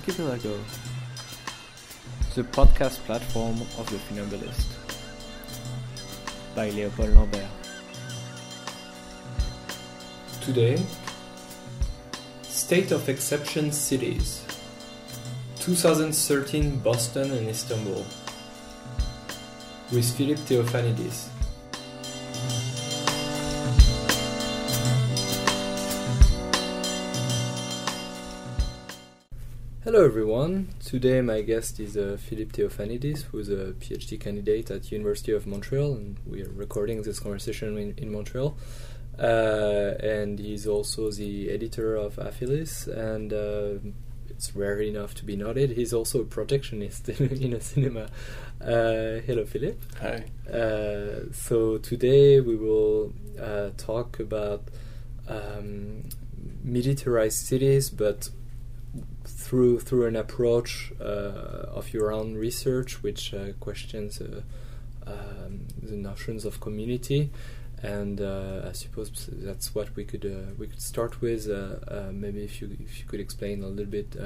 Archipelago, the podcast platform of the Funambulist, by Léopold Lambert. Today, State of Exception Cities, 2013 Boston and Istanbul, with Philippe Theophanidis. Hello everyone. Today my guest is uh, Philippe Theophanidis, who's a PhD candidate at University of Montreal, and we are recording this conversation in, in Montreal. Uh, and he's also the editor of Aphelis, and uh, it's rare enough to be noted. He's also a projectionist in a cinema. Uh, hello, Philippe. Hi. Uh, so today we will uh, talk about um, militarized cities, but through through an approach uh, of your own research, which uh, questions uh, um, the notions of community, and uh, I suppose that's what we could uh, we could start with. Uh, maybe if you if you could explain a little bit.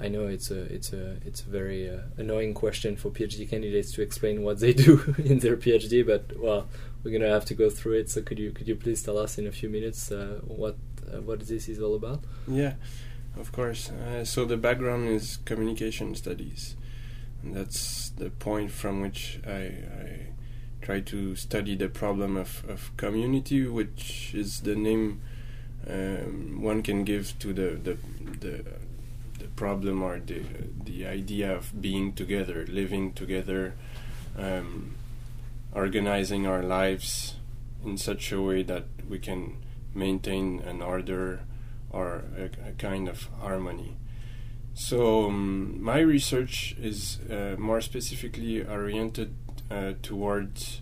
I know it's a it's a it's a very annoying question for PhD candidates to explain what they do in their PhD, but well, we're gonna have to go through it. So could you could you please tell us in a few minutes what what this is all about? Yeah. Of course. Uh, so the background is communication studies, and that's the point from which I, I try to study the problem of, of community, which is the name um, one can give to the the, the the problem or the the idea of being together, living together, um, organizing our lives in such a way that we can maintain an order or a, a kind of harmony. So um, my research is uh, more specifically oriented uh, towards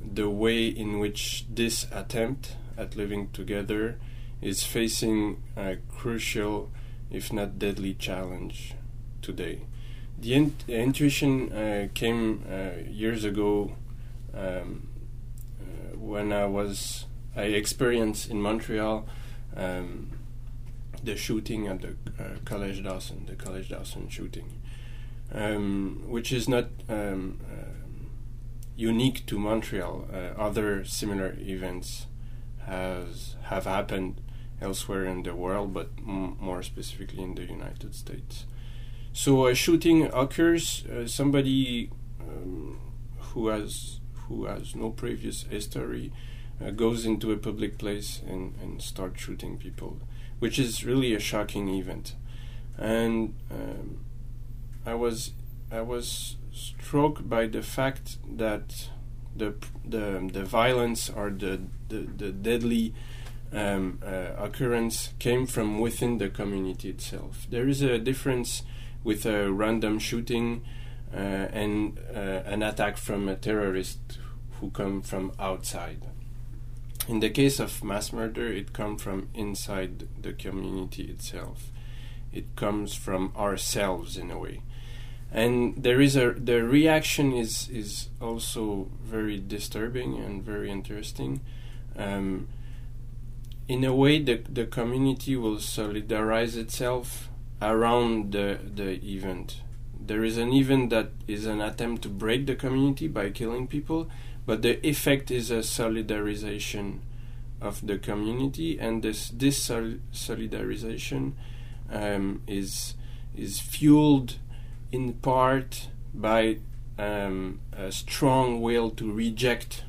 the way in which this attempt at living together is facing a crucial, if not deadly, challenge today. The, in- intuition uh, came uh, years ago um, uh, when I was I experienced in Montreal um, the shooting at the uh, College Dawson, the College Dawson shooting, um, which is not um, uh, unique to Montreal. Uh, other similar events has have happened elsewhere in the world, but m- more specifically in the United States. So a shooting occurs. Uh, somebody um, who has who has no previous history uh, goes into a public place and, and starts shooting people which is really a shocking event. And um, I was I was struck by the fact that the the the violence or the the, the deadly um, uh, occurrence came from within the community itself. There is a difference with a random shooting uh, and uh, an attack from a terrorist who come from outside in the case of mass murder, it comes from inside the community itself. It comes from ourselves in a way, and there is a the reaction is is also very disturbing and very interesting. Um, in a way, the the community will solidarize itself around the the event. There is an event that is an attempt to break the community by killing people, but the effect is a solidarization of the community, and this this sol- solidarization um, is is fueled in part by um, a strong will to reject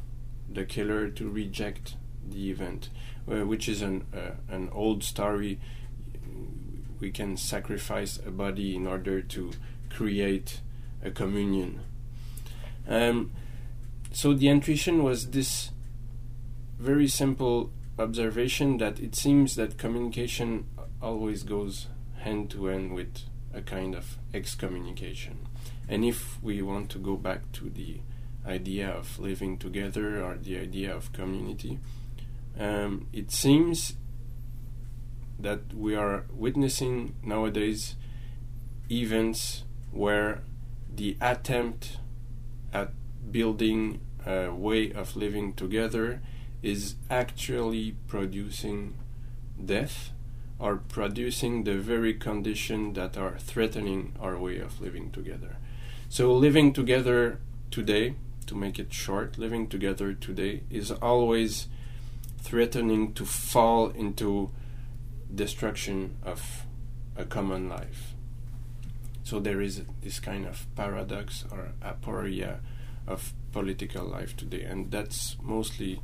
the killer, to reject the event, uh, which is an uh, an old story. We can sacrifice a body in order to create a communion. Um, so the intuition was this very simple observation that it seems that communication always goes hand to hand with a kind of excommunication. And if we want to go back to the idea of living together or the idea of community, um, it seems that we are witnessing nowadays events where the attempt at building a way of living together is actually producing death or producing the very conditions that are threatening our way of living together. So, living together today, to make it short, living together today is always threatening to fall into destruction of a common life. So there is this kind of paradox or aporia of political life today, and that's mostly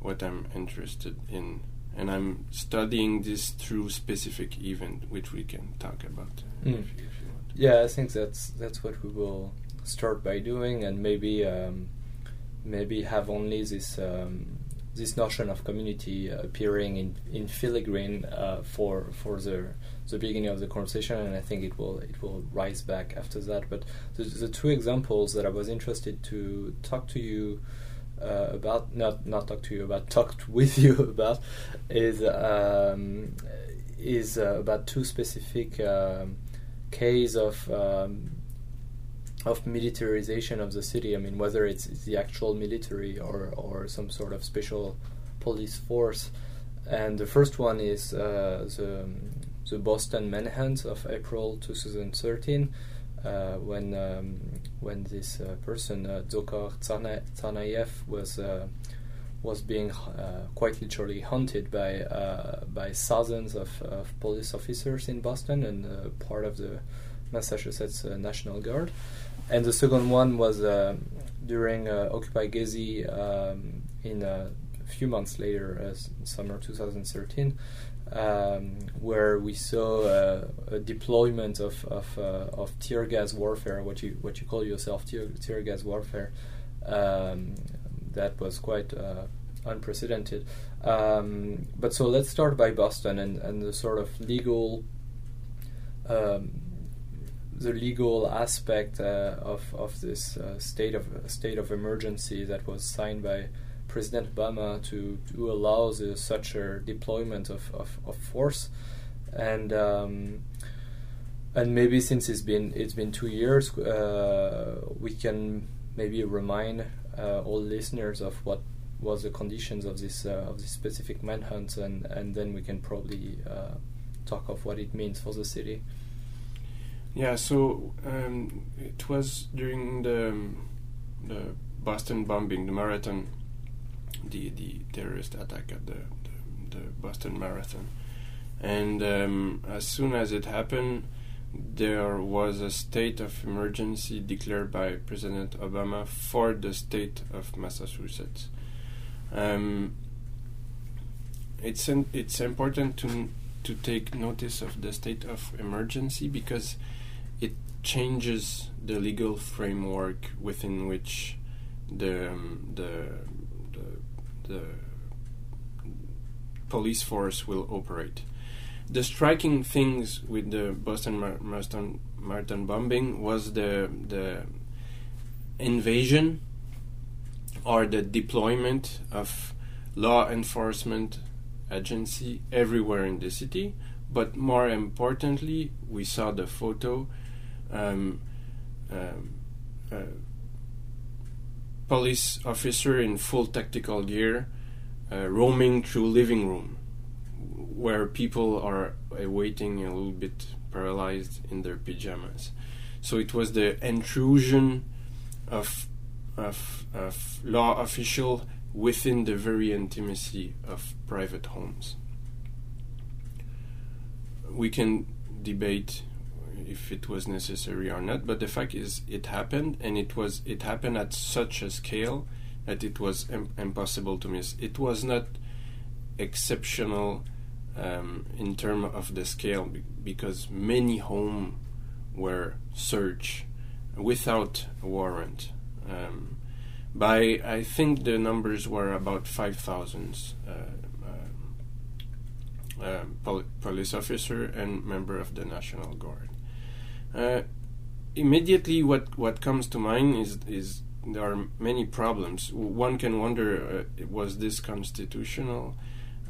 what I'm interested in. And I'm studying this through specific event, which we can talk about. Mm. If, if yeah, I think that's that's what we will start by doing, and maybe um, maybe have only this um, this notion of community appearing in in filigrane uh, for for the the beginning of the conversation, and I think it will it will rise back after that. But the, the two examples that I was interested to talk to you uh, about, not not talk to you about, talked with you about, is um, is uh, about two specific um, case of um, of militarization of the city. I mean, whether it's, the actual military or or some sort of special police force. And the first one is uh, the the Boston manhunt of April 2013, uh, when um, when this uh, person uh, Dzhokhar Tsarnaev was uh, was being uh, quite literally hunted by uh, by thousands of, of, police officers in Boston and part of the Massachusetts National Guard. And the second one was during Occupy Gezi um, in a few months later, summer 2013 um, where we saw uh, a deployment of of, uh, of, tear gas warfare, what you what you call yourself tear, tear gas warfare, um, that was quite uh, unprecedented. Um, but so let's start by Boston and, and the sort of legal. The legal aspect uh, of of this uh, state of state of emergency that was signed by President Obama to, to allow the, such a deployment of, of, of force, and um, and maybe since it's been it's been two years, uh, we can maybe remind uh, all listeners of what was the conditions of this uh, of this specific manhunt, and and then we can probably uh, talk of what it means for the city. Yeah, so um, it was during the the Boston bombing, the marathon the the terrorist attack at the the, the Boston Marathon, and um, as soon as it happened, there was a state of emergency declared by President Obama for the state of Massachusetts. Um, it's it's important to to take notice of the state of emergency because it changes the legal framework within which the um, the the police force will operate. The striking things with the Boston Mar- Marathon bombing was the the invasion or the deployment of law enforcement agency everywhere in the city. But more importantly, we saw the photo. Um, um, uh, police officer in full tactical gear uh, roaming through living room where people are waiting a little bit paralyzed in their pajamas. So it was the intrusion of of, of law official within the very intimacy of private homes. We can debate if it was necessary or not. But the fact is, it happened, and it was it happened at such a scale that it was Im- impossible to miss. It was not exceptional um, in terms of the scale be- because many homes were searched without a warrant. Um, by I think the numbers were about five thousand. Uh, uh, uh, pol- police officer and member of the National Guard. Uh, immediately, what what comes to mind is is there are many problems. One can wonder: uh, was this constitutional?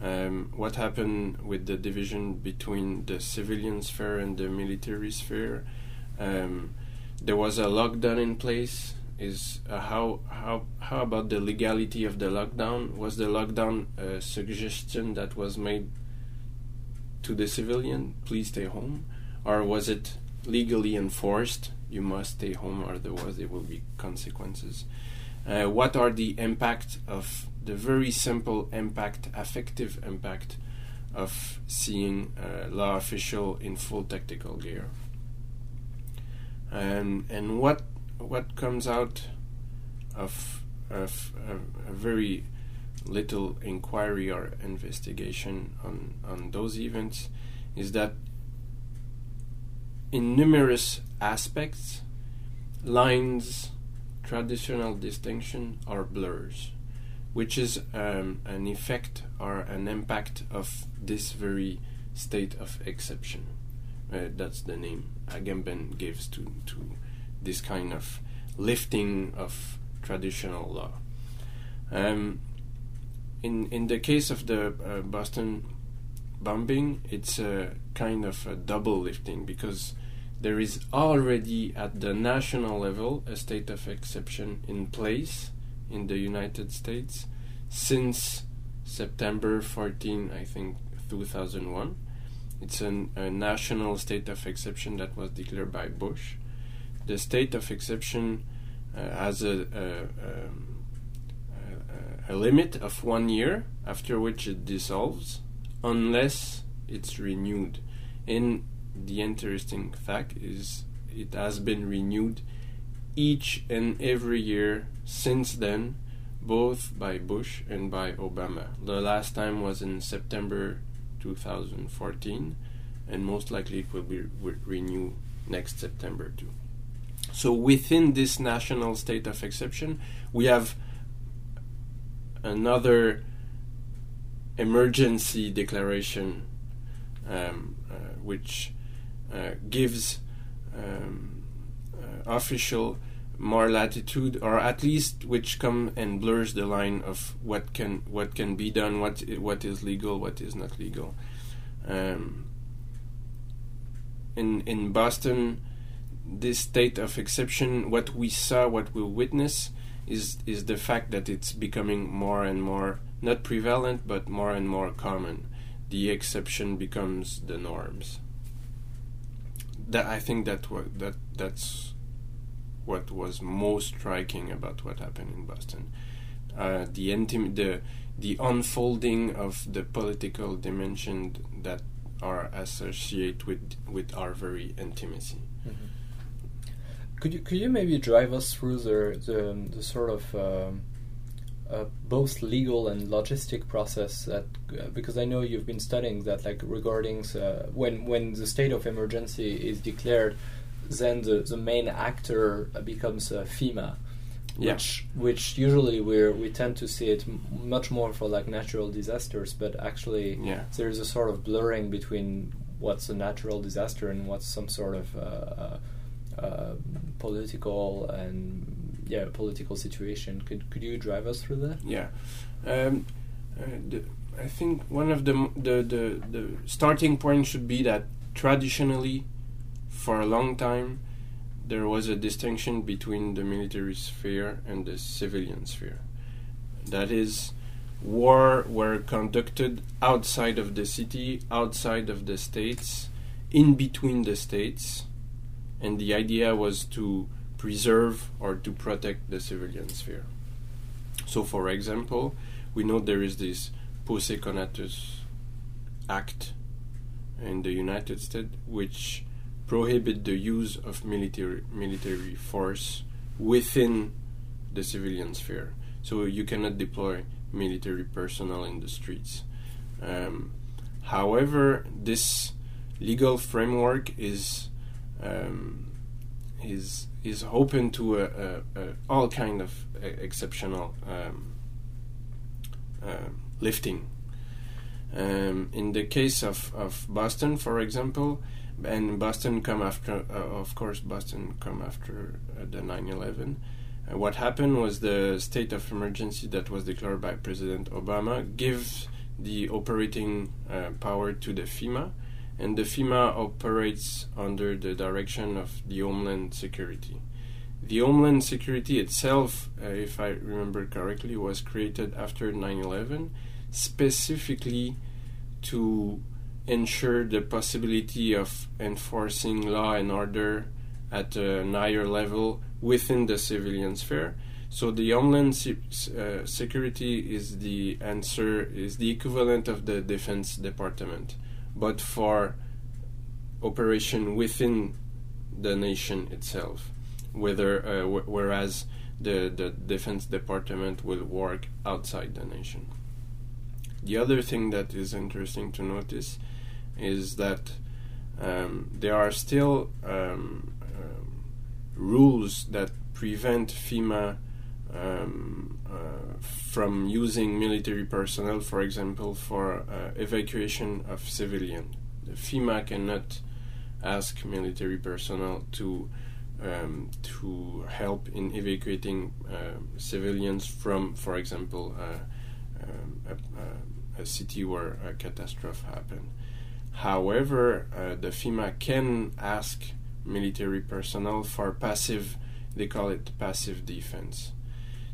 Um, what happened with the division between the civilian sphere and the military sphere? Um, there was a lockdown in place. Is uh, how how how about the legality of the lockdown? Was the lockdown a suggestion that was made to the civilian, please stay home, or was it legally enforced? You must stay home, otherwise there will be consequences. Uh, what are the impact of the very simple impact, affective impact of seeing a law official in full tactical gear? And and what what comes out of of a, a very little inquiry or investigation on, on those events is that in numerous aspects, lines, traditional distinction are blurs, which is um, an effect or an impact of this very state of exception. Uh, that's the name Agamben gives to, to this kind of lifting of traditional law. Um, in in the case of the uh, Boston bombing, it's a kind of a double lifting because there is already at the national level a state of exception in place in the United States since September 14, I think, 2001. It's an, a national state of exception that was declared by Bush. The state of exception uh, has a, a, um, a limit of one year, after which it dissolves, unless it's renewed. And the interesting fact is it has been renewed each and every year since then, both by Bush and by Obama. The last time was in September 2014, and most likely it will be re- renewed next September too. So within this national state of exception, we have another emergency declaration um, uh, which uh, gives um, uh, official more latitude or at least which come and blurs the line of what can what can be done what what is legal what is not legal. Um, in in Boston this state of exception what we saw what we witness is is the fact that it's becoming more and more not prevalent but more and more common. The exception becomes the norms. That I think that what that that's what was most striking about what happened in Boston. Uh, the intim- the the unfolding of the political dimension that are associated with with our very intimacy. Mm-hmm. Could you could you maybe drive us through the the, the sort of um, uh, both legal and logistic process that uh, because I know you've been studying that like regarding uh, when when the state of emergency is declared, then the, the main actor becomes uh, FEMA. Yeah. Which, which usually we we tend to see it much more for like natural disasters, but actually yeah. there's a sort of blurring between what's a natural disaster and what's some sort of uh, uh, uh, political and yeah political situation. Could could you drive us through that? Yeah, um, uh, the, I think one of the, the the the starting point should be that traditionally, for a long time, there was a distinction between the military sphere and the civilian sphere. That is, war were conducted outside of the city, outside of the states, in between the states, and the idea was to preserve or to protect the civilian sphere. So, for example, we know there is this Posse Comitatus Act in the United States which prohibit the use of military military force within the civilian sphere. So you cannot deploy military personnel in the streets. Um, however, this legal framework is um, is is open to a, a, a all kind of exceptional um, uh, lifting. Um, in the case of, of Boston, for example, and Boston come after, uh, of course, Boston come after uh, the 9/11. Uh, what happened was the state of emergency that was declared by President Obama gives the operating uh, power to the FEMA, and the FEMA operates under the direction of the Homeland Security. The Homeland Security itself, uh, if I remember correctly, was created after 9 11 specifically to ensure the possibility of enforcing law and order at a higher level within the civilian sphere. So the Homeland uh, Security is the answer is the equivalent of the Defense Department, but for operation within the nation itself. Whether uh, w- whereas the the Defense Department will work outside the nation. The other thing that is interesting to notice is that um, there are still um, um, rules that prevent FEMA um, from using military personnel, for example, for uh, evacuation of civilians. FEMA cannot ask military personnel to um, to help in evacuating uh, civilians from, for example, uh, um, a, a, city where a catastrophe happened. However, uh, the FEMA can ask military personnel for passive, they call it passive defense.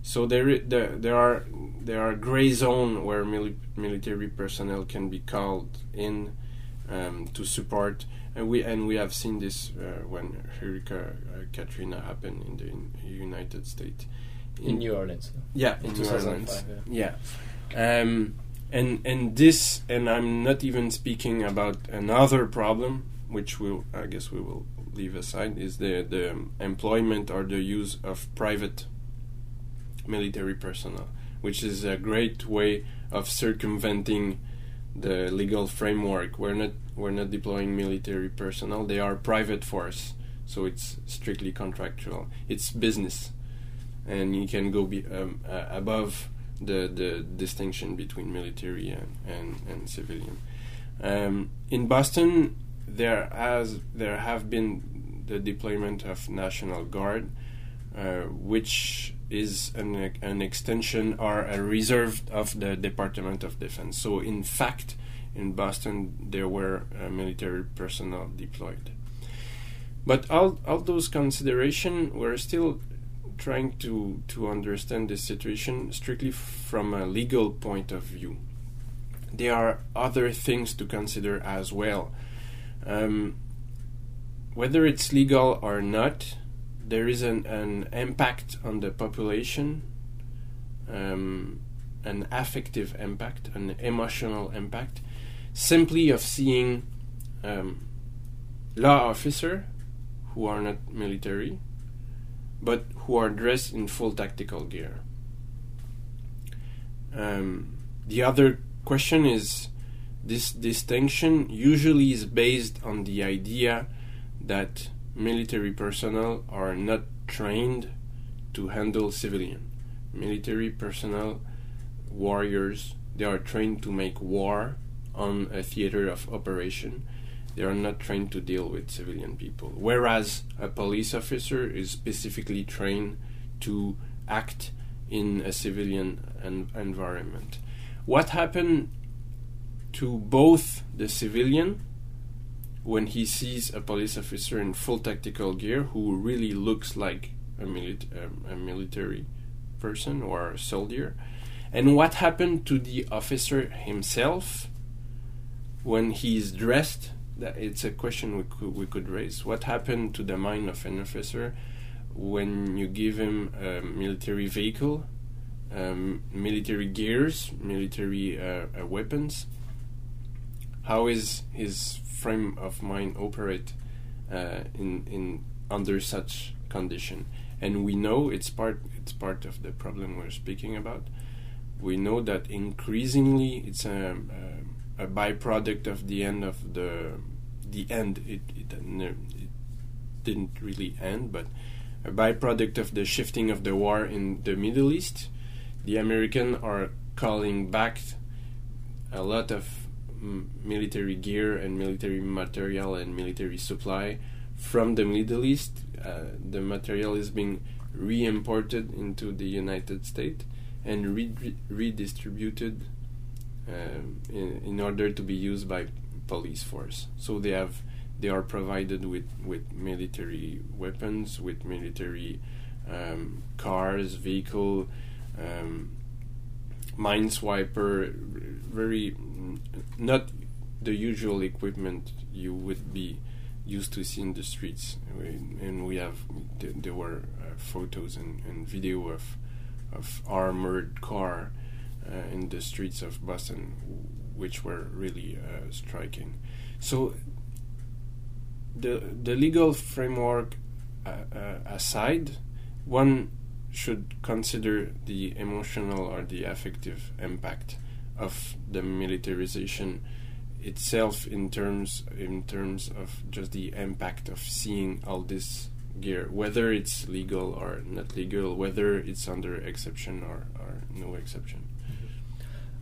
So there, there, there are there are gray zone where mili- military personnel can be called in um, to support, and we and we have seen this uh, when Hurricane uh, Katrina happened in the in United States. In, in, New Orleans. Yeah, in, in New Orleans. Yeah. yeah. Um, and and this, and I'm not even speaking about another problem, which will I guess we will leave aside, is the the employment or the use of private military personnel, which is a great way of circumventing the legal framework. We're not we're not deploying military personnel; they are private force, so it's strictly contractual. It's business, and you can go be, um, uh, above the the distinction between military and and, and civilian. Um, in Boston, there has there have been the deployment of National Guard, uh, which is an, an extension or a reserve of the Department of Defense. So, in fact, in Boston, there were uh, military personnel deployed. But all, all those considerations, we're still trying to, to understand the situation strictly from a legal point of view. There are other things to consider as well. Um, whether it's legal or not, there is an, an impact on the population, um, an affective impact, an emotional impact, simply of seeing um, law officer who are not military, but who are dressed in full tactical gear. Um, the other question is this distinction usually is based on the idea that military personnel are not trained to handle civilian. Military personnel, warriors, they are trained to make war on a theater of operation. They are not trained to deal with civilian people. Whereas a police officer is specifically trained to act in a civilian en- environment. What happened to both the civilian when he sees a police officer in full tactical gear who really looks like a, mili- um, a military person or a soldier, and what happened to the officer himself when he's dressed. That it's a question we could, we could raise. What happened to the mind of an officer when you give him a military vehicle, um, military gears, military uh, uh, weapons? How is his frame of mind operate uh, in in under such condition. And we know it's part it's part of the problem we're speaking about. We know that increasingly it's a, a, a byproduct of the end of the the end. It, it uh, it didn't really end, but a byproduct of the shifting of the war in the Middle East. The Americans are calling back a lot of military gear and military material and military supply from the Middle East. Uh, the material is being re-imported into the United States and re- redistributed um, in, in order to be used by police force. So they have they are provided with, with military weapons, with military um, cars, vehicle, um, minesweeper, very not the usual equipment you would be used to see in the streets. And we have there were uh, photos and, and video of of armored car uh, in the streets of Boston, which were really uh, striking. So the the legal framework uh, uh, aside, one should consider the emotional or the affective impact of the militarization itself in terms in terms of just the impact of seeing all this gear, whether it's legal or not legal, whether it's under exception or, or no exception.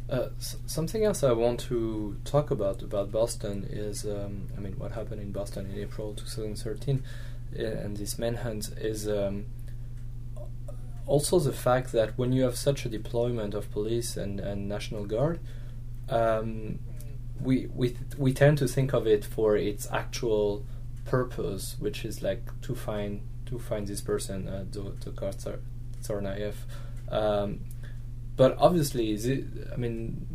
Uh, something else I want to talk about about Boston is, um, I mean, what happened in Boston in April 2013, uh, and this manhunt is um, also the fact that when you have such a deployment of police and, and national guard, um, we we we tend to think of it for its actual purpose, which is like to find to find this person, uh, Dzhokhar Tsarnaev. Um, but obviously, the, I mean,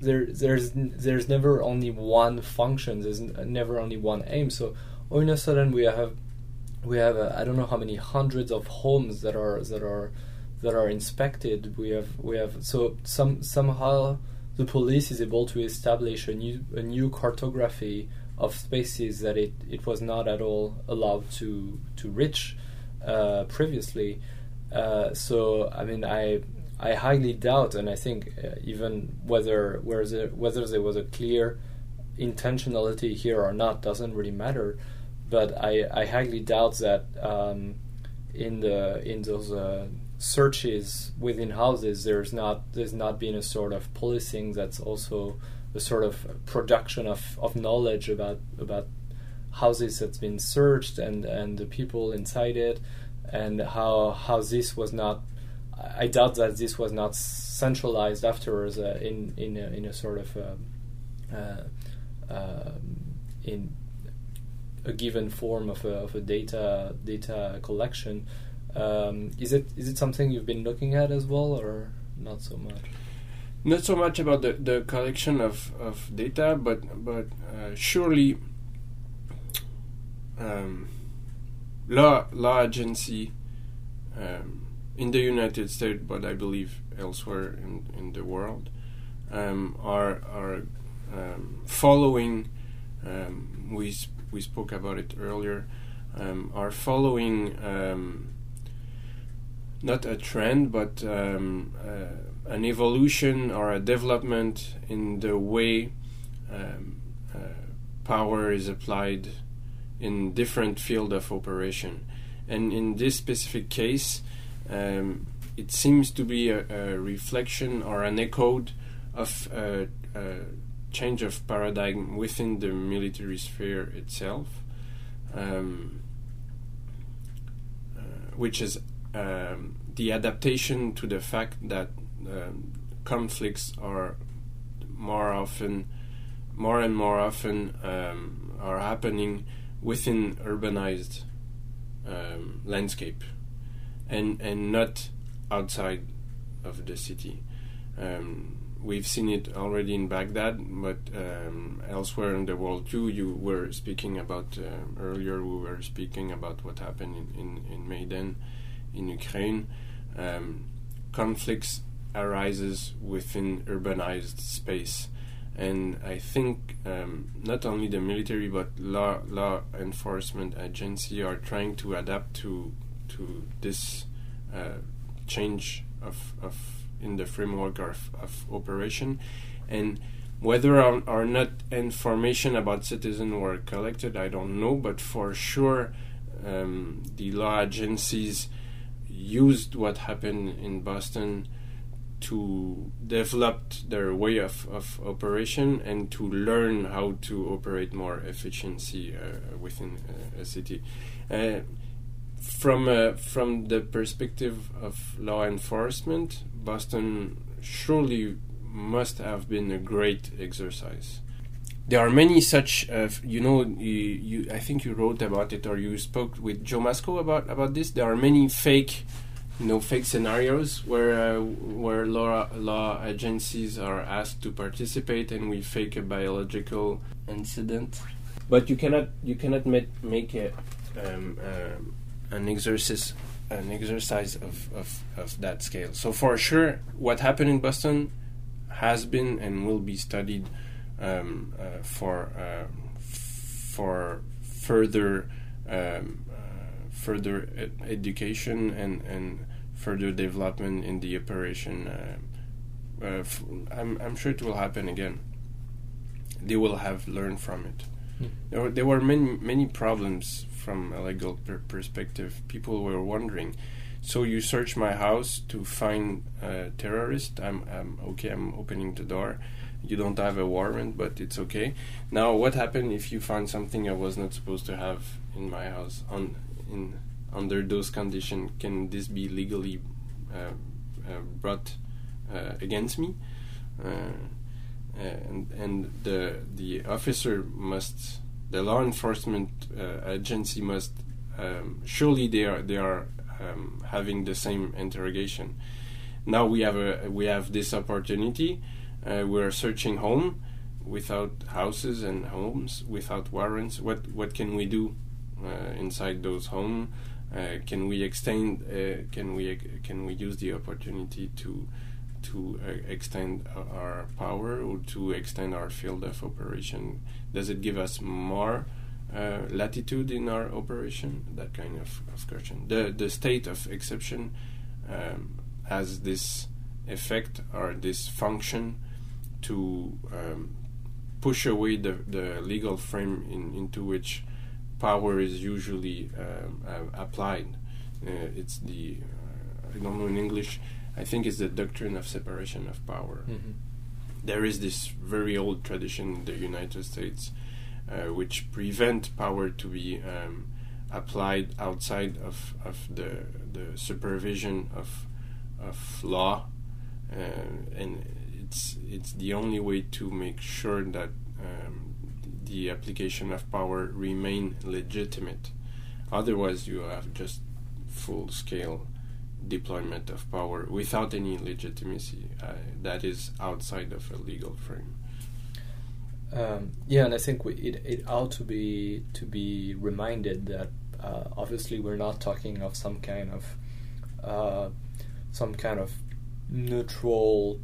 there there's there's never only one function. There's never only one aim. So all of a sudden we have we have uh, I don't know how many hundreds of homes that are that are that are inspected. We have we have so some somehow the police is able to establish a new a new cartography of spaces that it, it was not at all allowed to to reach uh, previously. Uh, so I mean I I highly doubt, and I think uh, even whether whether whether there was a clear intentionality here or not doesn't really matter. But I, I highly doubt that um, in the in those uh, searches within houses there's not there's not been a sort of policing that's also a sort of production of, of knowledge about about houses that's been searched and, and the people inside it and how how this was not I doubt that this was not centralized afterwards uh, in in a, in a sort of uh, uh, um, in a given form of a, of a data data collection. Um, is it is it something you've been looking at as well, or not so much? Not so much about the, the collection of, of data, but but uh, surely um, law law agency um, in the United States, but I believe elsewhere in, in the world, um, are are um, following. Um, we sp- we spoke about it earlier. Um, are following um, not a trend, but um, uh, an evolution or a development in the way uh, power is applied in different field of operation. And in this specific case, um, it seems to be a, a, reflection or an echo of a, a, change of paradigm within the military sphere itself, um, uh, which is um, the adaptation to the fact that um, conflicts are more often, more and more often, um, are happening within urbanized um, landscape and and not outside of the city. Um, we've seen it already in Baghdad, but um, elsewhere in the world too. You were speaking about uh, earlier. We were speaking about what happened in in, in Maidan, in Ukraine. Um, conflicts arises within urbanized space, and I think um, not only the military but law law enforcement agency are trying to adapt to to this uh, change of, of in the framework of, of operation. And whether or, not information about citizens were collected i don't know but for sure um, the law agencies used what happened in boston to develop their way of, of operation and to learn how to operate more efficiency uh, within uh, a city. Uh, from uh, from the perspective of law enforcement, Boston surely must have been a great exercise. There are many such, uh, you know, you, you, I think you wrote about it or you spoke with Joe Masco about about this. There are many fake you know fake scenarios where uh, where law law agencies are asked to participate and we fake a biological incident but you cannot you cannot make make a, um, um, an exercise an exercise of, of, of that scale so for sure what happened in Boston has been and will be studied um, uh, for uh, for further um, further ed- education and, and further development in the operation. Uh, uh, f- I'm, I'm sure it will happen again. They will have learned from it. Mm. There, were, there were many many problems from a legal per- perspective. People were wondering. So you search my house to find a terrorist. I'm, I'm okay. I'm opening the door. You don't have a warrant, but it's okay. Now, what happened if you find something I was not supposed to have in my house? On in under those conditions, can this be legally uh, uh, brought uh, against me? and and the the officer must, the law enforcement agency must um, surely they are they are um, having the same interrogation. Now we have a we have this opportunity. Uh, we're searching home without houses and homes without warrants. What what can we do uh, inside those homes? Uh, can we extend? Uh, can we can we use the opportunity to to uh, extend our power or to extend our field of operation? Does it give us more uh, latitude in our operation? That kind of, of question. The the state of exception um, has this effect or this function to um, push away the, the legal frame in, into which power is usually um, uh, applied. Uh, it's the uh, I don't know in English. I think it's the doctrine of separation of power. Mm-hmm. There is this very old tradition in the United States uh, which prevent power to be um, applied outside of, of the the supervision of of law, uh, and it's it's the only way to make sure that um, the application of power remain legitimate. Otherwise, you have just full scale deployment of power without any legitimacy uh, that is outside of a legal frame. Um, yeah, and I think we, it it ought to be to be reminded that uh, obviously we're not talking of some kind of uh, some kind of neutral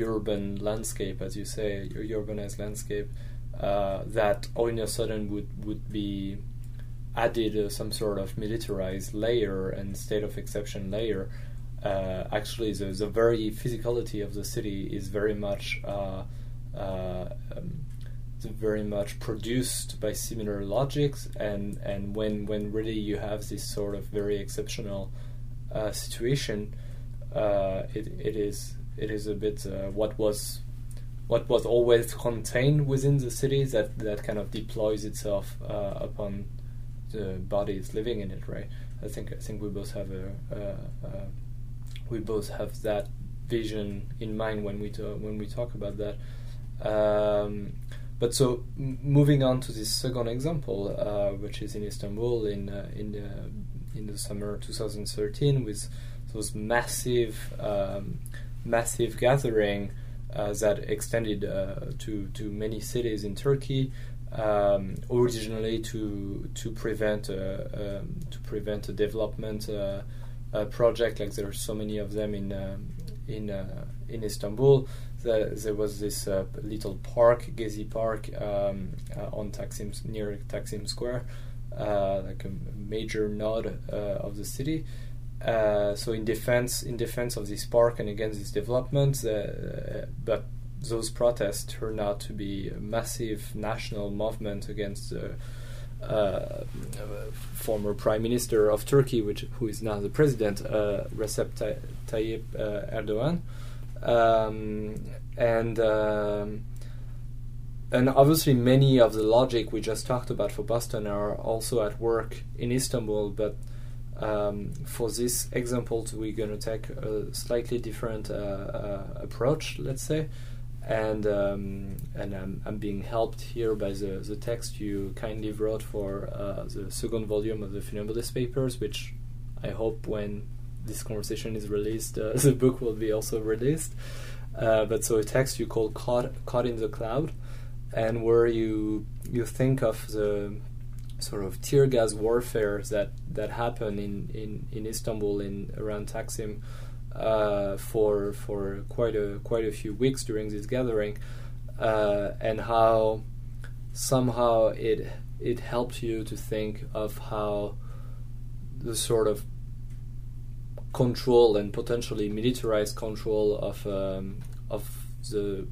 urban landscape, as you say, urbanized landscape uh, that all in a sudden would would be added uh, some sort of militarized layer and state of exception layer. Uh, actually, the, the very physicality of the city is very much uh, uh, um, very much produced by similar logics, and and when when really you have this sort of very exceptional uh, situation, it it is it is a bit what was what was always contained within the city that that kind of deploys itself uh, upon the body is living in it, right? I think I think we both have a we both have that vision in mind when we to- when we talk about that. Um, but so moving on to this second example, uh, which is in Istanbul in uh, in the in the summer 2013 with those massive um, massive gathering uh, that extended uh, to to many cities in Turkey. Um, originally to to prevent uh, um, to prevent a development uh, project like there are so many of them in um, in in Istanbul. The, there was this little park, Gezi Park, um, on Taksim near Taksim Square, like a major node of the city. Uh, so in defense in defense of this park and against this development, uh, but those protests turned out to be a massive national movement against the uh, former prime minister of Turkey, which who is now the president, uh, Recep Tayyip Erdogan, um, and. Um, and obviously, many of the logic we just talked about for Boston are also at work in Istanbul, but um, for this example, we're going to take a slightly different uh, uh, approach, let's say, and um, and I'm, I'm, being helped here by the, the text you kindly wrote for uh, the second volume of the Funambulist papers, which I hope when this conversation is released, uh, the book will be also released. Uh, but so a text you call "Caught Caught in the Cloud," and where you you think of the sort of tear gas warfare that that happened in, in, in Istanbul in around Taksim uh, for for quite a quite a few weeks during this gathering, uh, and how somehow it it helped you to think of how the sort of control and potentially militarized control of um, of the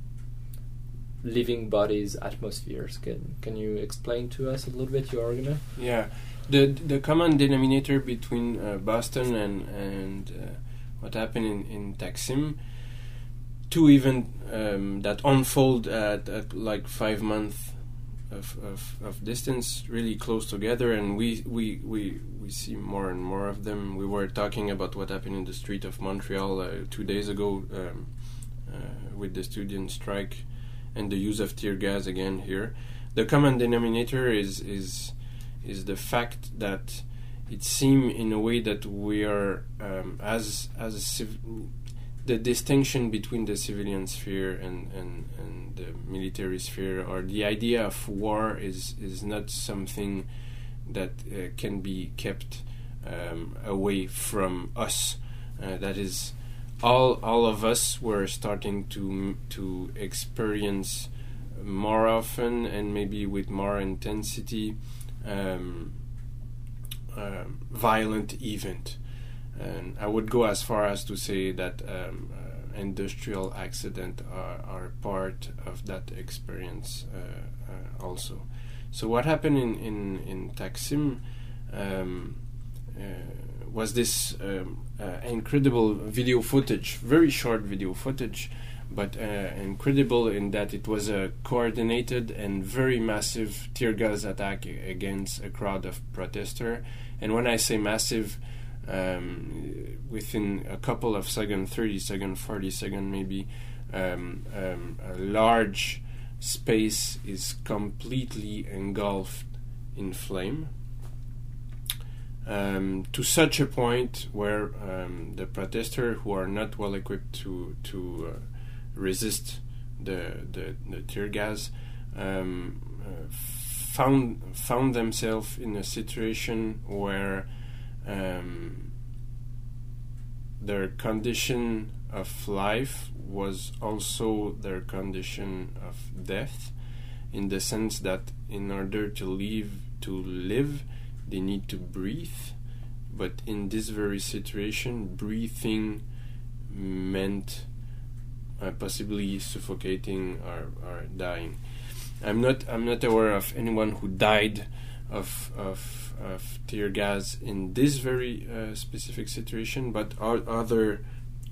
living bodies atmospheres. Can can you explain to us a little bit your argument? Yeah, the the common denominator between uh, Boston and and uh, what happened in in Taksim, two events um, that unfold at, at like five months of, of, of distance, really close together, and we, we we we see more and more of them. We were talking about what happened in the street of Montreal uh, two days ago um, uh, with the student strike and the use of tear gas again here. The common denominator is is is the fact that it seems in a way that we are um, as as civ- the distinction between the civilian sphere and, and, and the military sphere or the idea of war is is not something that uh, can be kept um, away from us. Uh, that is all all of us were starting to to experience more often and maybe with more intensity um, uh, violent event. And I would go as far as to say that um, uh, industrial accident are, are, part of that experience uh, uh, also. So what happened in in in Taksim? Um, uh, was this um, uh, incredible video footage, very short video footage, but uh, incredible in that it was a coordinated and very massive tear gas attack against a crowd of protesters. And when I say massive, um, within a couple of seconds, 30 seconds, 40 seconds maybe, um, um, a large space is completely engulfed in flame um, to such a point where um, the protesters who are not well equipped to to uh, resist the, the, the tear gas um, uh, found found themselves in a situation where um, their condition of life was also their condition of death in the sense that in order to live to live they need to breathe. But in this very situation breathing meant uh, possibly suffocating or, or dying i'm not i'm not aware of anyone who died of of, of tear gas in this very uh, specific situation but other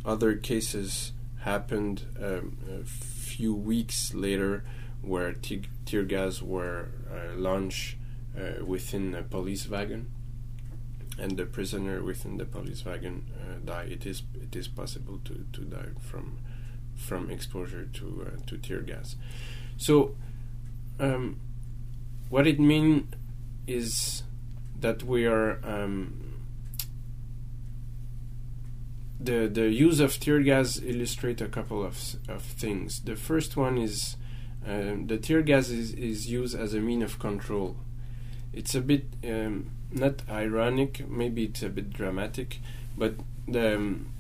other cases happened um, a few weeks later where tear gas were uh, launched uh, within a police wagon, and the prisoner within the police wagon uh, die. It is it is possible to, to die from from exposure to uh, to tear gas. So, um, what it means is that we are um, the the use of tear gas illustrate a couple of of things. The first one is um, the tear gas is, is used as a mean of control it's a bit um, not ironic, maybe it's a bit dramatic, but the um,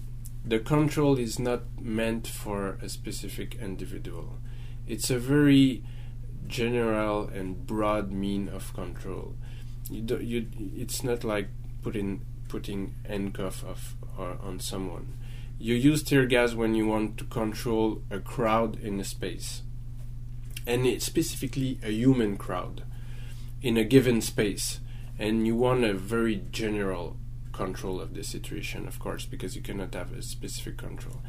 the control is not meant for a specific individual. It's a very general and broad mean of control. You do, you it's not like putting putting handcuff of or on someone. You use tear gas when you want to control a crowd in a space, and it's specifically a human crowd in a given space and you want a very general control of the situation of course because you cannot have a specific control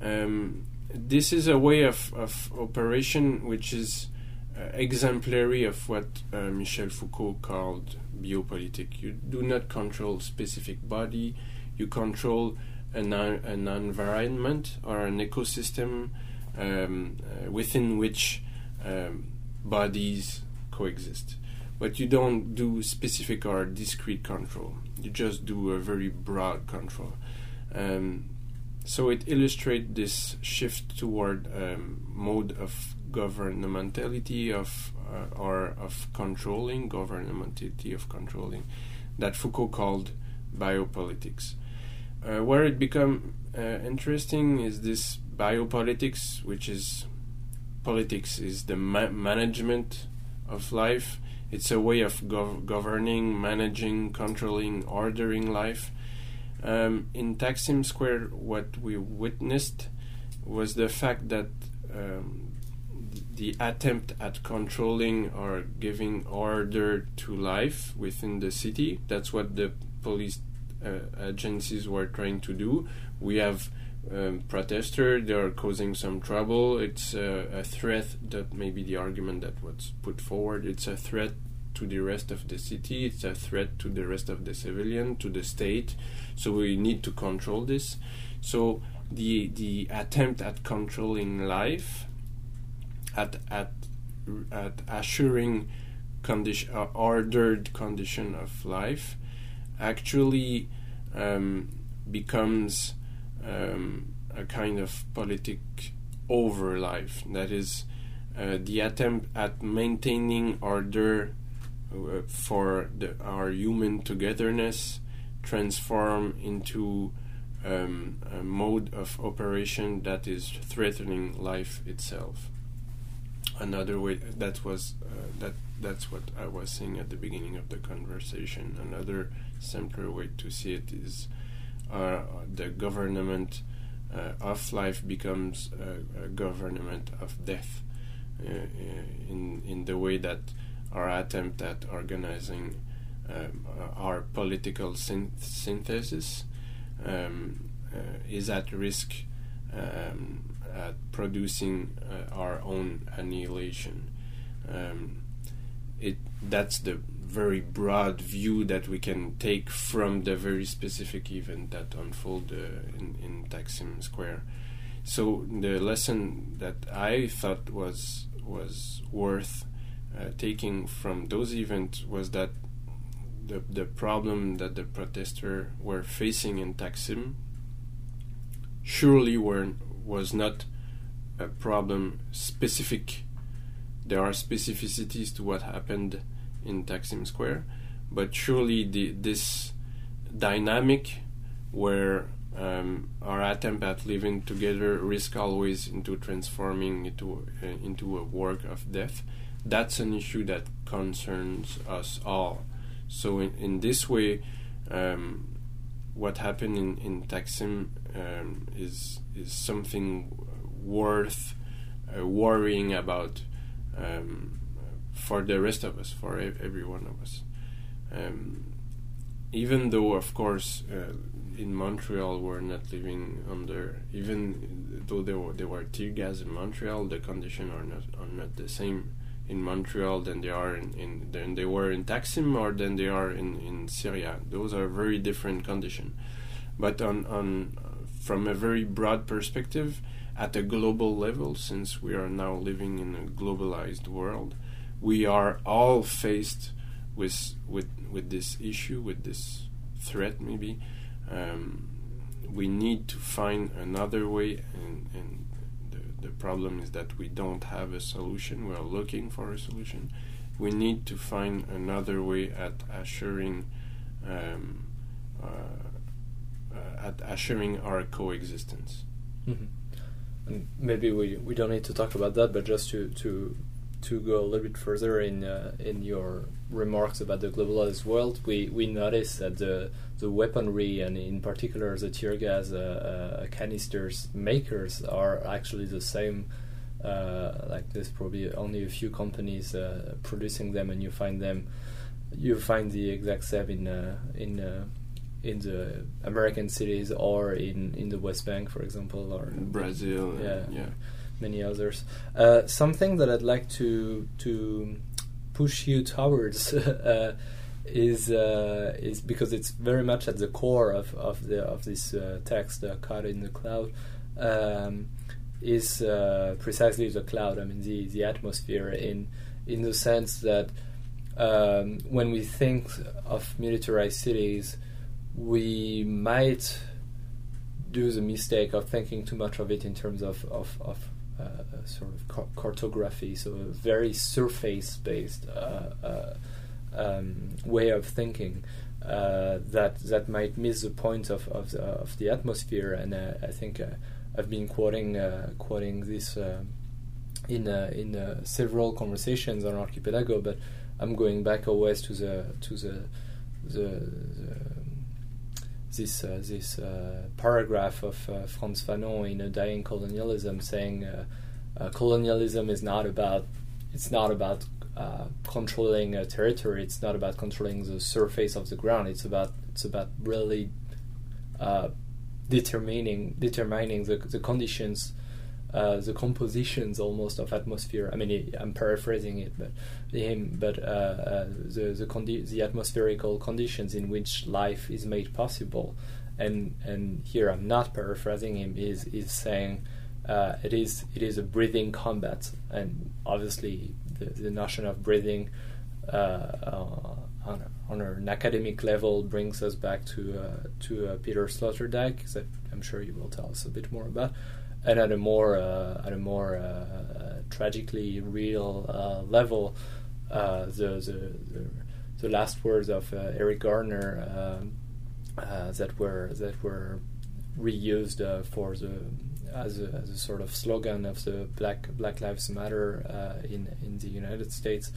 um, this is a way of, of operation which is uh, exemplary of what uh, Michel Foucault called biopolitic. You do not control specific body, you control an, an environment or an ecosystem um, uh, within which um, bodies coexist but you don't do specific or discrete control. You just do a very broad control. Um, so it illustrates this shift toward um, mode of governmentality of uh, or of controlling governmentality of controlling that Foucault called biopolitics. Uh, where it become uh, interesting is this biopolitics, which is politics is the ma- management of life. It's a way of gov- governing, managing, controlling, ordering life. Um, in Taksim Square, what we witnessed was the fact that um, the attempt at controlling or giving order to life within the city. That's what the police uh, agencies were trying to do. We have um, protesters, they are causing some trouble. It's uh, a threat that maybe the argument that was put forward. It's a threat to the rest of the city. It's a threat to the rest of the civilian, to the state. So we need to control this. So the the attempt at controlling life, at at at assuring condition uh, ordered condition of life, actually um, becomes um, a kind of politic over life. That is, uh, the attempt at maintaining order uh, for the, our human togetherness transform into um, a mode of operation that is threatening life itself. Another way that was uh, that that's what I was saying at the beginning of the conversation. Another simpler way to see it is uh, the government uh, of life becomes a, a government of death uh, in in the way that our attempt at organizing um, our political syn- synthesis um, uh, is at risk um, at producing uh, our own annihilation. Um, it that's the very broad view that we can take from the very specific event that unfolded uh, in, in Taksim Square. So the lesson that I thought was was worth uh, taking from those events was that the the problem that the protesters were facing in Taksim surely were was not a problem specific. There are specificities to what happened in Taksim Square, but surely the, this dynamic where um, our attempt at living together risk always into transforming into uh, into a work of death. That's an issue that concerns us all. So in, in this way, um, what happened in in Taksim um, is is something worth uh, worrying about. Um, for the rest of us, for every one of us. Um, even though, of course, uh, in Montreal we're not living under, even though there were, there were tear gas in Montreal, the conditions are not are not the same in Montreal than they are in, in than they were in Taksim or than they are in, in Syria. Those are very different conditions. But on on from a very broad perspective, at a global level, since we are now living in a globalized world, we are all faced with with with this issue, with this threat. Maybe um, we need to find another way, and, and the the problem is that we don't have a solution. We are looking for a solution. We need to find another way at assuring. Um, uh, at assuring our coexistence. Mm-hmm. And maybe we, we don't need to talk about that, but just to, to to go a little bit further in uh, in your remarks about the globalized world, we, we noticed that the the weaponry and in particular the tear gas uh, uh, canisters makers are actually the same. Uh, like there's probably only a few companies uh, producing them, and you find them. You find the exact same in uh, in in the American cities or in, in the West Bank, for example, or Brazil. Yeah, yeah many others. Uh, something that I'd like to to push you towards uh, is uh, is because it's very much at the core of, of the of this uh, text, uh, "Caught in the Cloud." Um, is uh, precisely the cloud. I mean, the the atmosphere in in the sense that um, when we think of militarized cities, we might do the mistake of thinking too much of it in terms of of, of sort of cartography, so a very surface-based uh, uh, um, way of thinking. Uh, that that might miss the point of of the, of the atmosphere. And uh, I think uh, I've been quoting quoting this in in several conversations on Archipelago, but I'm going back always to the to the the, the this uh, this uh, paragraph of uh, Frantz Fanon in A Dying Colonialism, saying colonialism is not about it's not about uh, controlling a territory. It's not about controlling the surface of the ground. It's about it's about really uh, determining determining the the conditions, uh, the compositions almost of atmosphere. I mean, I'm paraphrasing it, but him, but uh, uh, the the, condi- the atmospherical conditions in which life is made possible. And and here I'm not paraphrasing him. Is is saying. Uh, it is it is a breathing combat, and obviously the, the notion of breathing uh, on, on, an academic level brings us back to to Peter Sloterdijk that I'm sure you will tell us a bit more about, and at a more uh, at a more uh, uh, tragically real level, the, the, the the last words of Eric Garner um, that were that were reused uh, for the as a, as a sort of slogan of the Black Black Lives Matter uh, in in the United States,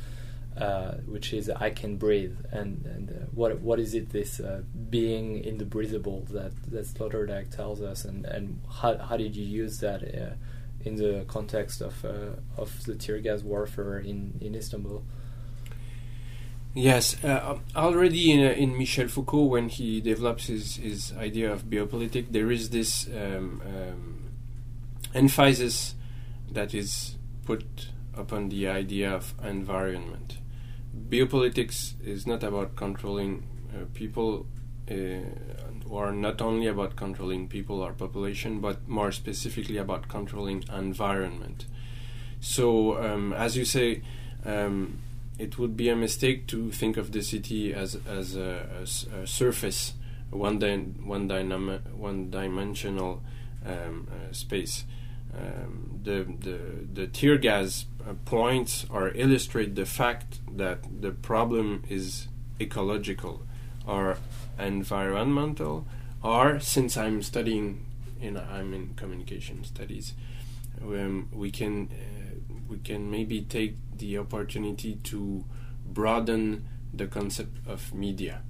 uh, which is "I can breathe." And and uh, what what is it this uh, being in the breathable that that Sloterdijk tells us, and and how how did you use that? Uh, in the context of uh, of the tear gas warfare in, in Istanbul, Yes, uh, already in, in Michel Foucault, when he develops his, his idea of biopolitics, there is this um, um, emphasis that is put upon the idea of environment. Biopolitics is not about controlling uh, people, uh, or not only about controlling people or population, but more specifically about controlling environment. So, um, as you say, um, it would be a mistake to think of the city as as a, a, surface, one di- one, dynam- one dimensional um, uh, space. Um, the, the the tear gas points or illustrate the fact that the problem is ecological or environmental or since I'm studying in I'm in communication studies um, we can uh, we can maybe take the opportunity to broaden the concept of media.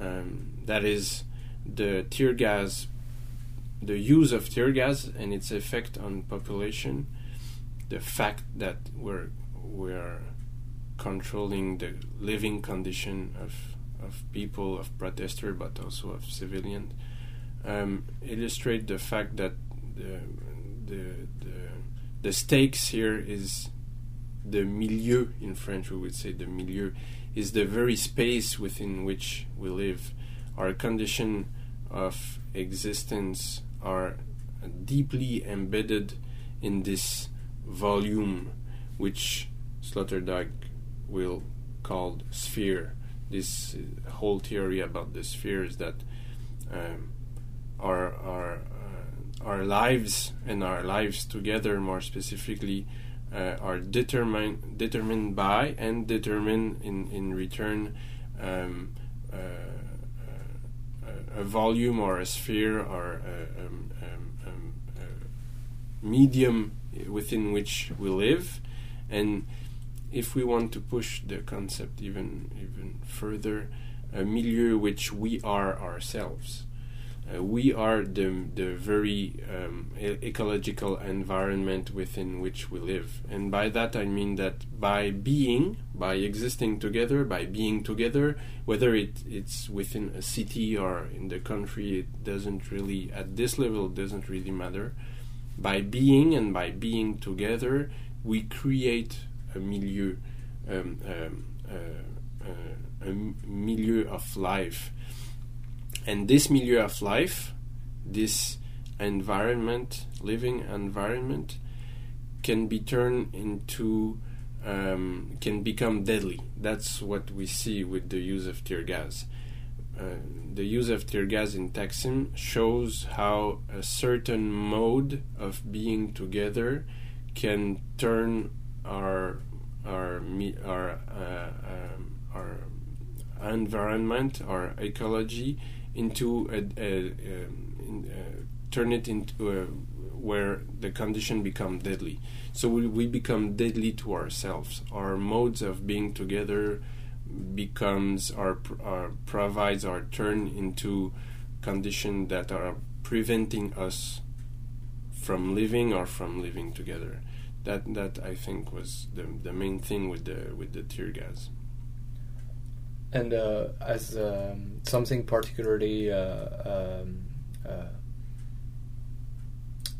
Um, that is the tear gas the use of tear gas and its effect on population, the fact that we're we're controlling the living condition of of people, of protesters, but also of civilians, um, illustrate the fact that the, the the the stakes here is the milieu in French. We would say the milieu is the very space within which we live. Our condition of existence are deeply embedded in this volume, which Sloterdijk will call sphere. This uh, whole theory about the sphere is that um, our our uh, our lives and our lives together, more specifically, uh, are determined determined by and determined in in return. Um, uh, a volume or a sphere or a, um, um, um, a medium within which we live, and if we want to push the concept even even further, a milieu which we are ourselves. Uh, we are the the very um, e- ecological environment within which we live, and by that I mean that by being, by existing together, by being together, whether it it's within a city or in the country, it doesn't really at this level doesn't really matter. By being and by being together, we create a milieu, um, um, uh, uh, a milieu of life and this milieu of life, this environment, living environment, can be turned into, um, can become deadly. That's what we see with the use of tear gas. The use of tear gas in Taksim shows how a certain mode of being together can turn our our our uh, um, our environment, our ecology, into a, a, a in, uh, turn it into a, where the condition become deadly. So we, we become deadly to ourselves. Our modes of being together becomes our, our provides our turn into conditions that are preventing us from living or from living together. That that I think was the the main thing with the with the tear gas. And uh, as um, something particularly uh, um, uh,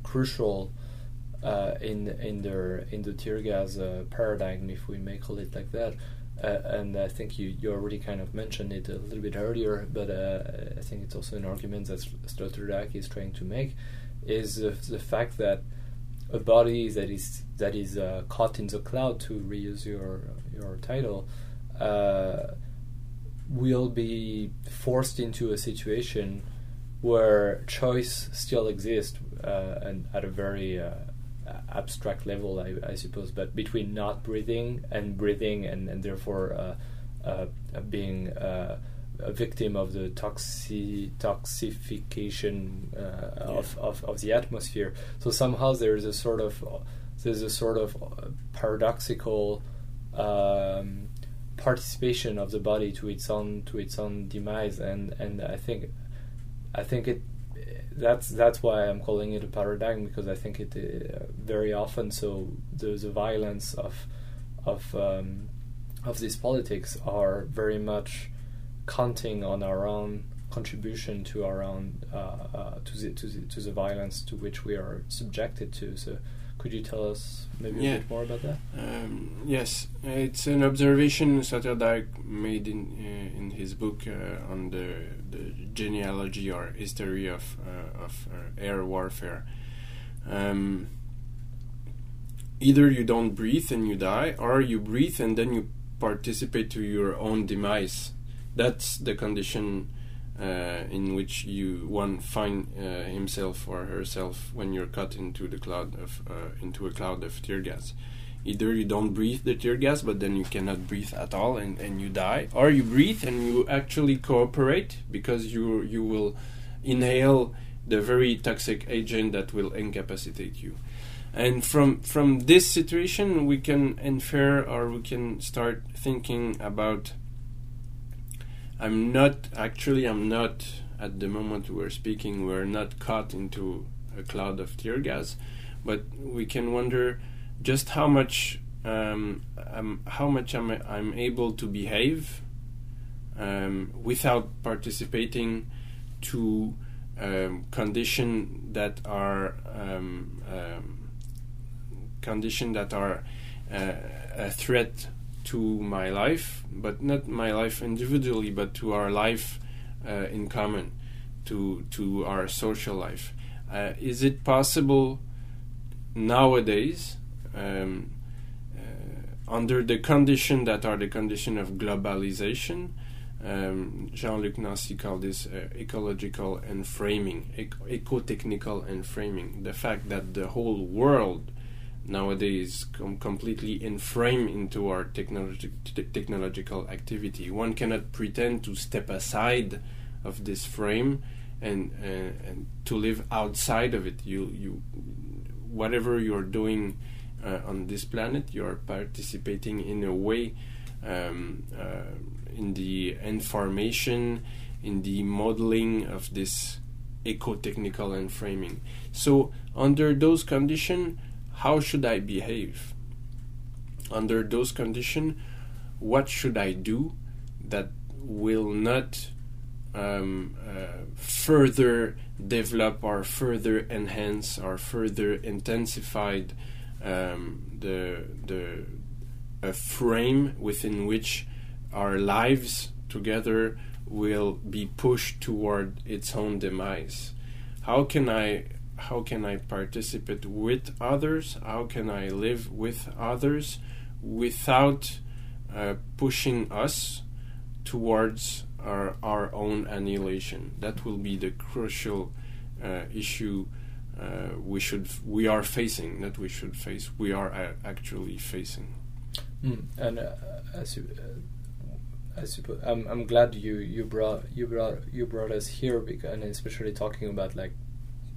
crucial uh, in in the in the tear gas uh, paradigm, if we may call it like that, uh, and I think you, you already kind of mentioned it a little bit earlier, but I think it's also an argument that Sloterdijk is trying to make, is the fact that a body that is that is caught in the cloud, to reuse your your title, will be forced into a situation where choice still exists uh, and at a very uh, abstract level, I, I, suppose, but between not breathing and breathing, and, and therefore uh, uh being uh, a victim of the toxi- toxification uh, yeah. of, of, of the atmosphere. So somehow there's a sort of there's a sort of paradoxical um, participation of the body to its own to its own demise and and I think I think it that's that's why I'm calling it a paradigm because I think it uh, very often so the violence of of um, of these politics are very much counting on our own contribution to our own uh, uh, to the to the to the violence to which we are subjected to. So could you tell us maybe yeah. a bit more about that? Um, yes, it's an observation Sloterdijk made in uh, in his book uh, on the the genealogy or history of uh, of uh, air warfare. Um, either you don't breathe and you die, or you breathe and then you participate to your own demise. That's the condition uh, in which you one find uh, himself or herself when you're cut into the cloud of uh, into a cloud of tear gas. Either you don't breathe the tear gas, but then you cannot breathe at all and, and you die, or you breathe and you actually cooperate because you you will inhale the very toxic agent that will incapacitate you. And from from this situation, we can infer or we can start thinking about I'm not actually. I'm not at the moment we're speaking. We're not caught into a cloud of tear gas, but we can wonder just how much um, um, how much am I, I'm able to behave um, without participating to um, conditions that are um, um, conditions that are uh, a threat to my life, but not my life individually, but to our life uh, in common, to to our social life. Uh, is it possible nowadays, um, uh, under the condition that are the condition of globalization? Um, Jean-Luc Nancy called this uh, ecological enframing, eco-technical enframing. The fact that the whole world nowadays com- completely enframe into our technologi- technological activity. One cannot pretend to step aside of this frame and uh, and to live outside of it. You you whatever you're doing uh, on this planet, you're participating in a way um, uh, in the information, in the modeling of this eco-technical enframing. So under those conditions how should I behave? Under those conditions, what should I do that will not um, uh, further develop or further enhance or further intensified um, the the a frame within which our lives together will be pushed toward its own demise. How can I how can I participate with others? How can I live with others without uh, pushing us towards our, our own annihilation. That will be the crucial uh, issue uh, we should we are facing. That we should face. We are uh, actually facing. Mm. And uh, as you, uh, I suppose I'm, I'm glad you, you brought you brought you brought us here because and especially talking about like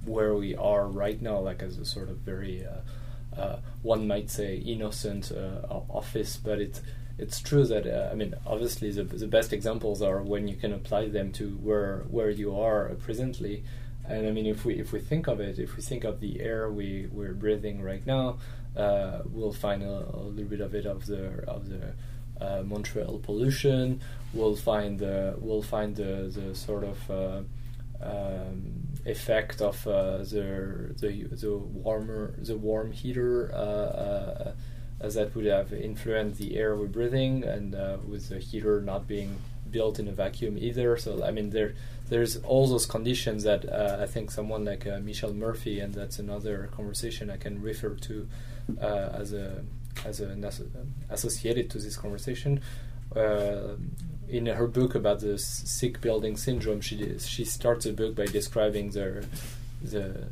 where we are right now, like as a sort of very uh, uh, one might say innocent uh, office, but it's it's true that uh, I mean obviously the, the best examples are when you can apply them to where where you are presently. And I mean, if we if we think of it, if we think of the air we we're breathing right now, uh, we'll find a, a, little bit of it of the of the uh, Montreal pollution. We'll find the we'll find the the sort of uh, um, effect of uh, the the the warmer the warm heater uh, uh, that would have influenced the air we're breathing, and with the heater not being built in a vacuum either. So I mean there there's all those conditions that uh, I think someone like uh, Michelle Murphy, and that's another conversation I can refer to uh, as a as an associated to this conversation. In her book about the sick building syndrome, she she starts the book by describing the the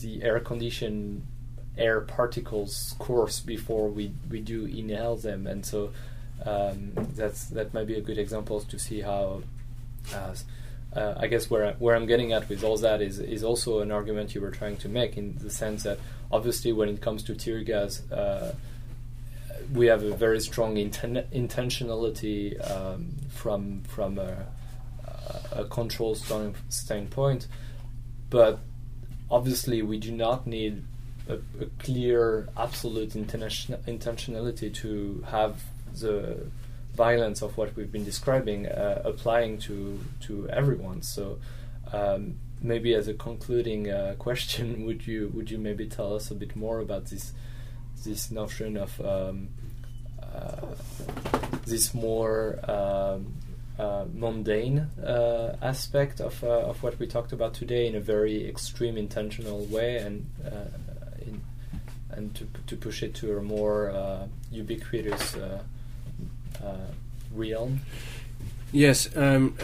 the air condition air particles course before we we do inhale them, and so um, that's that might be a good example to see how. Uh, uh, I guess where where I'm getting at with all that is is also an argument you were trying to make in the sense that obviously when it comes to tear gas, uh, we have a very strong inten- intentionality um, from from a, a control stand- standpoint, but obviously we do not need a, a clear absolute intention- intentionality to have the violence of what we've been describing uh, applying to to everyone. So. Um, maybe as a concluding uh, question, would you would you maybe tell us a bit more about this this notion of um, this more um, uh, mundane uh, aspect of uh, of what we talked about today in a very extreme intentional way, and uh, in, and to to push it to a more ubiquitous realm. Yes. Um,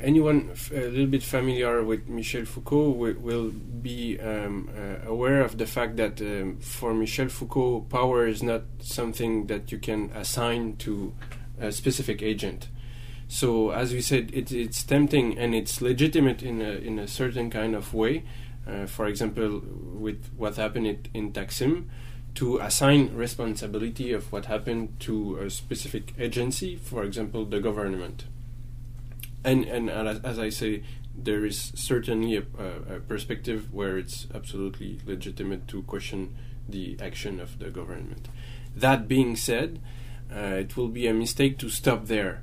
anyone f- a little bit familiar with Michel Foucault will, will be um, uh, aware of the fact that um, for Michel Foucault, power is not something that you can assign to a specific agent. So, as we said, it, it's tempting and it's legitimate in a, in a certain kind of way. Uh, for example, with what happened it, in Taksim, to assign responsibility of what happened to a specific agency, for example, the government and and as, I say, there is certainly a, a, perspective where it's absolutely legitimate to question the action of the government. That being said, uh, it will be a mistake to stop there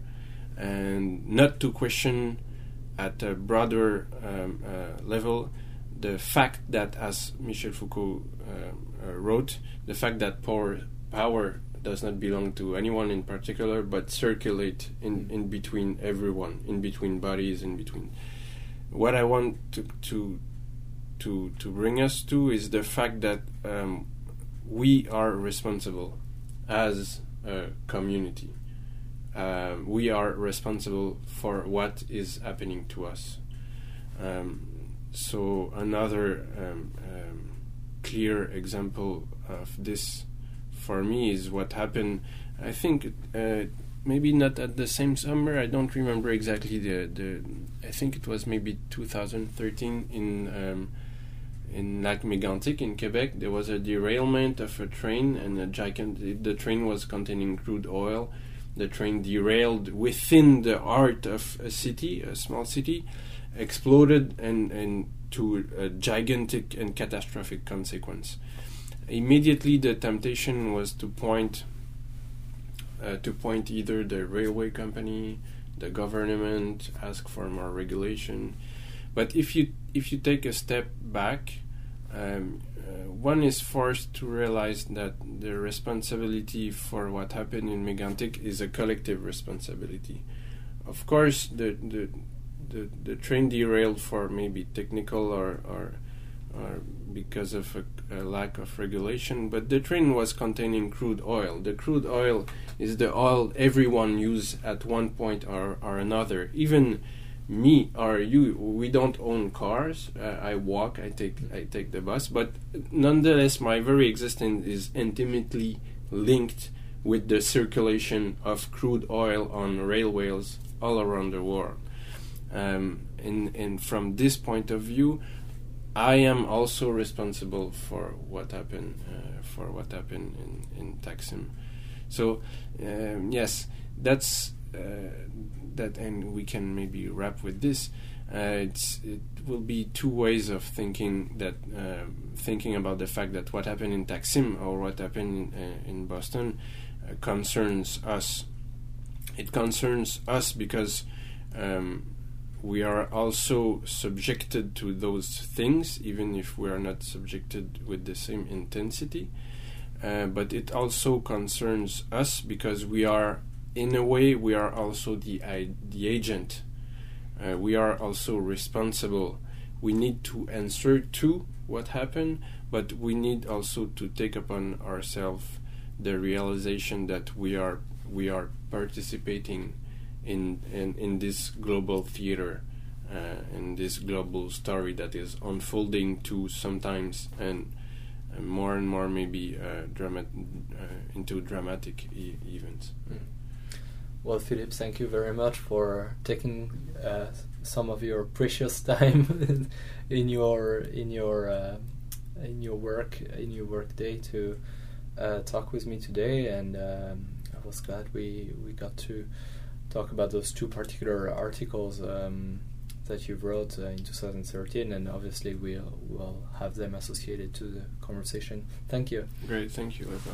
and not to question at a broader um, uh, level the fact that, as Michel Foucault uh, uh wrote, the fact that power, power does not belong to anyone in particular, but circulate in, in between everyone, in between bodies, in between. What I want to to to to bring us to is the fact that um, we are responsible as a community. Um, we are responsible for what is happening to us. Um, so another um, um, clear example of this for me is what happened. I think uh, maybe not at the same summer. I don't remember exactly the the. I think it was maybe 2013 in um, in Lac Mégantic in Quebec. There was a derailment of a train, and a giant. The train was containing crude oil. The train derailed within the heart of a city, a small city, exploded, and and to a gigantic and catastrophic consequence immediately the temptation was to point uh, to point either the railway company, the government, ask for more regulation. But if you if you take a step back, um, uh, one is forced to realize that the responsibility for what happened in Mégantic is a collective responsibility. Of course, the the the, the train derailed for maybe technical or, or because of a, a, lack of regulation. But the train was containing crude oil. The crude oil is the oil everyone use at one point or, or another. Even me or you, we don't own cars. Uh, I walk. I take I take the bus. But nonetheless, my very existence is intimately linked with the circulation of crude oil on railways all around the world. Um, and, and from this point of view, I am also responsible for what happened uh, for what happened in in Taksim. So um, yes, that's uh, that, and we can maybe wrap with this. Uh, it's it will be two ways of thinking that uh, thinking about the fact that what happened in Taksim or what happened in, uh, in Boston uh, concerns us. It concerns us because um, we are also subjected to those things, even if we are not subjected with the same intensity. Uh, but it also concerns us because we are, in a way, we are also the the agent. Uh, we are also responsible. We need to answer to what happened, but we need also to take upon ourselves the realization that we are we are participating in in, in this global theater, uh, in this global story that is unfolding to sometimes and, and more and more maybe uh, uh, into dramatic e- events. Mm. Well, Philippe, thank you very much for taking uh, some of your precious time in your in your uh, in your work in your work day to uh, talk with me today, and um, I was glad we we got to talk about those two particular articles um, that you wrote uh, in 2013, and obviously we'll, we'll have them associated to the conversation. Thank you. Great, thank you, Eva.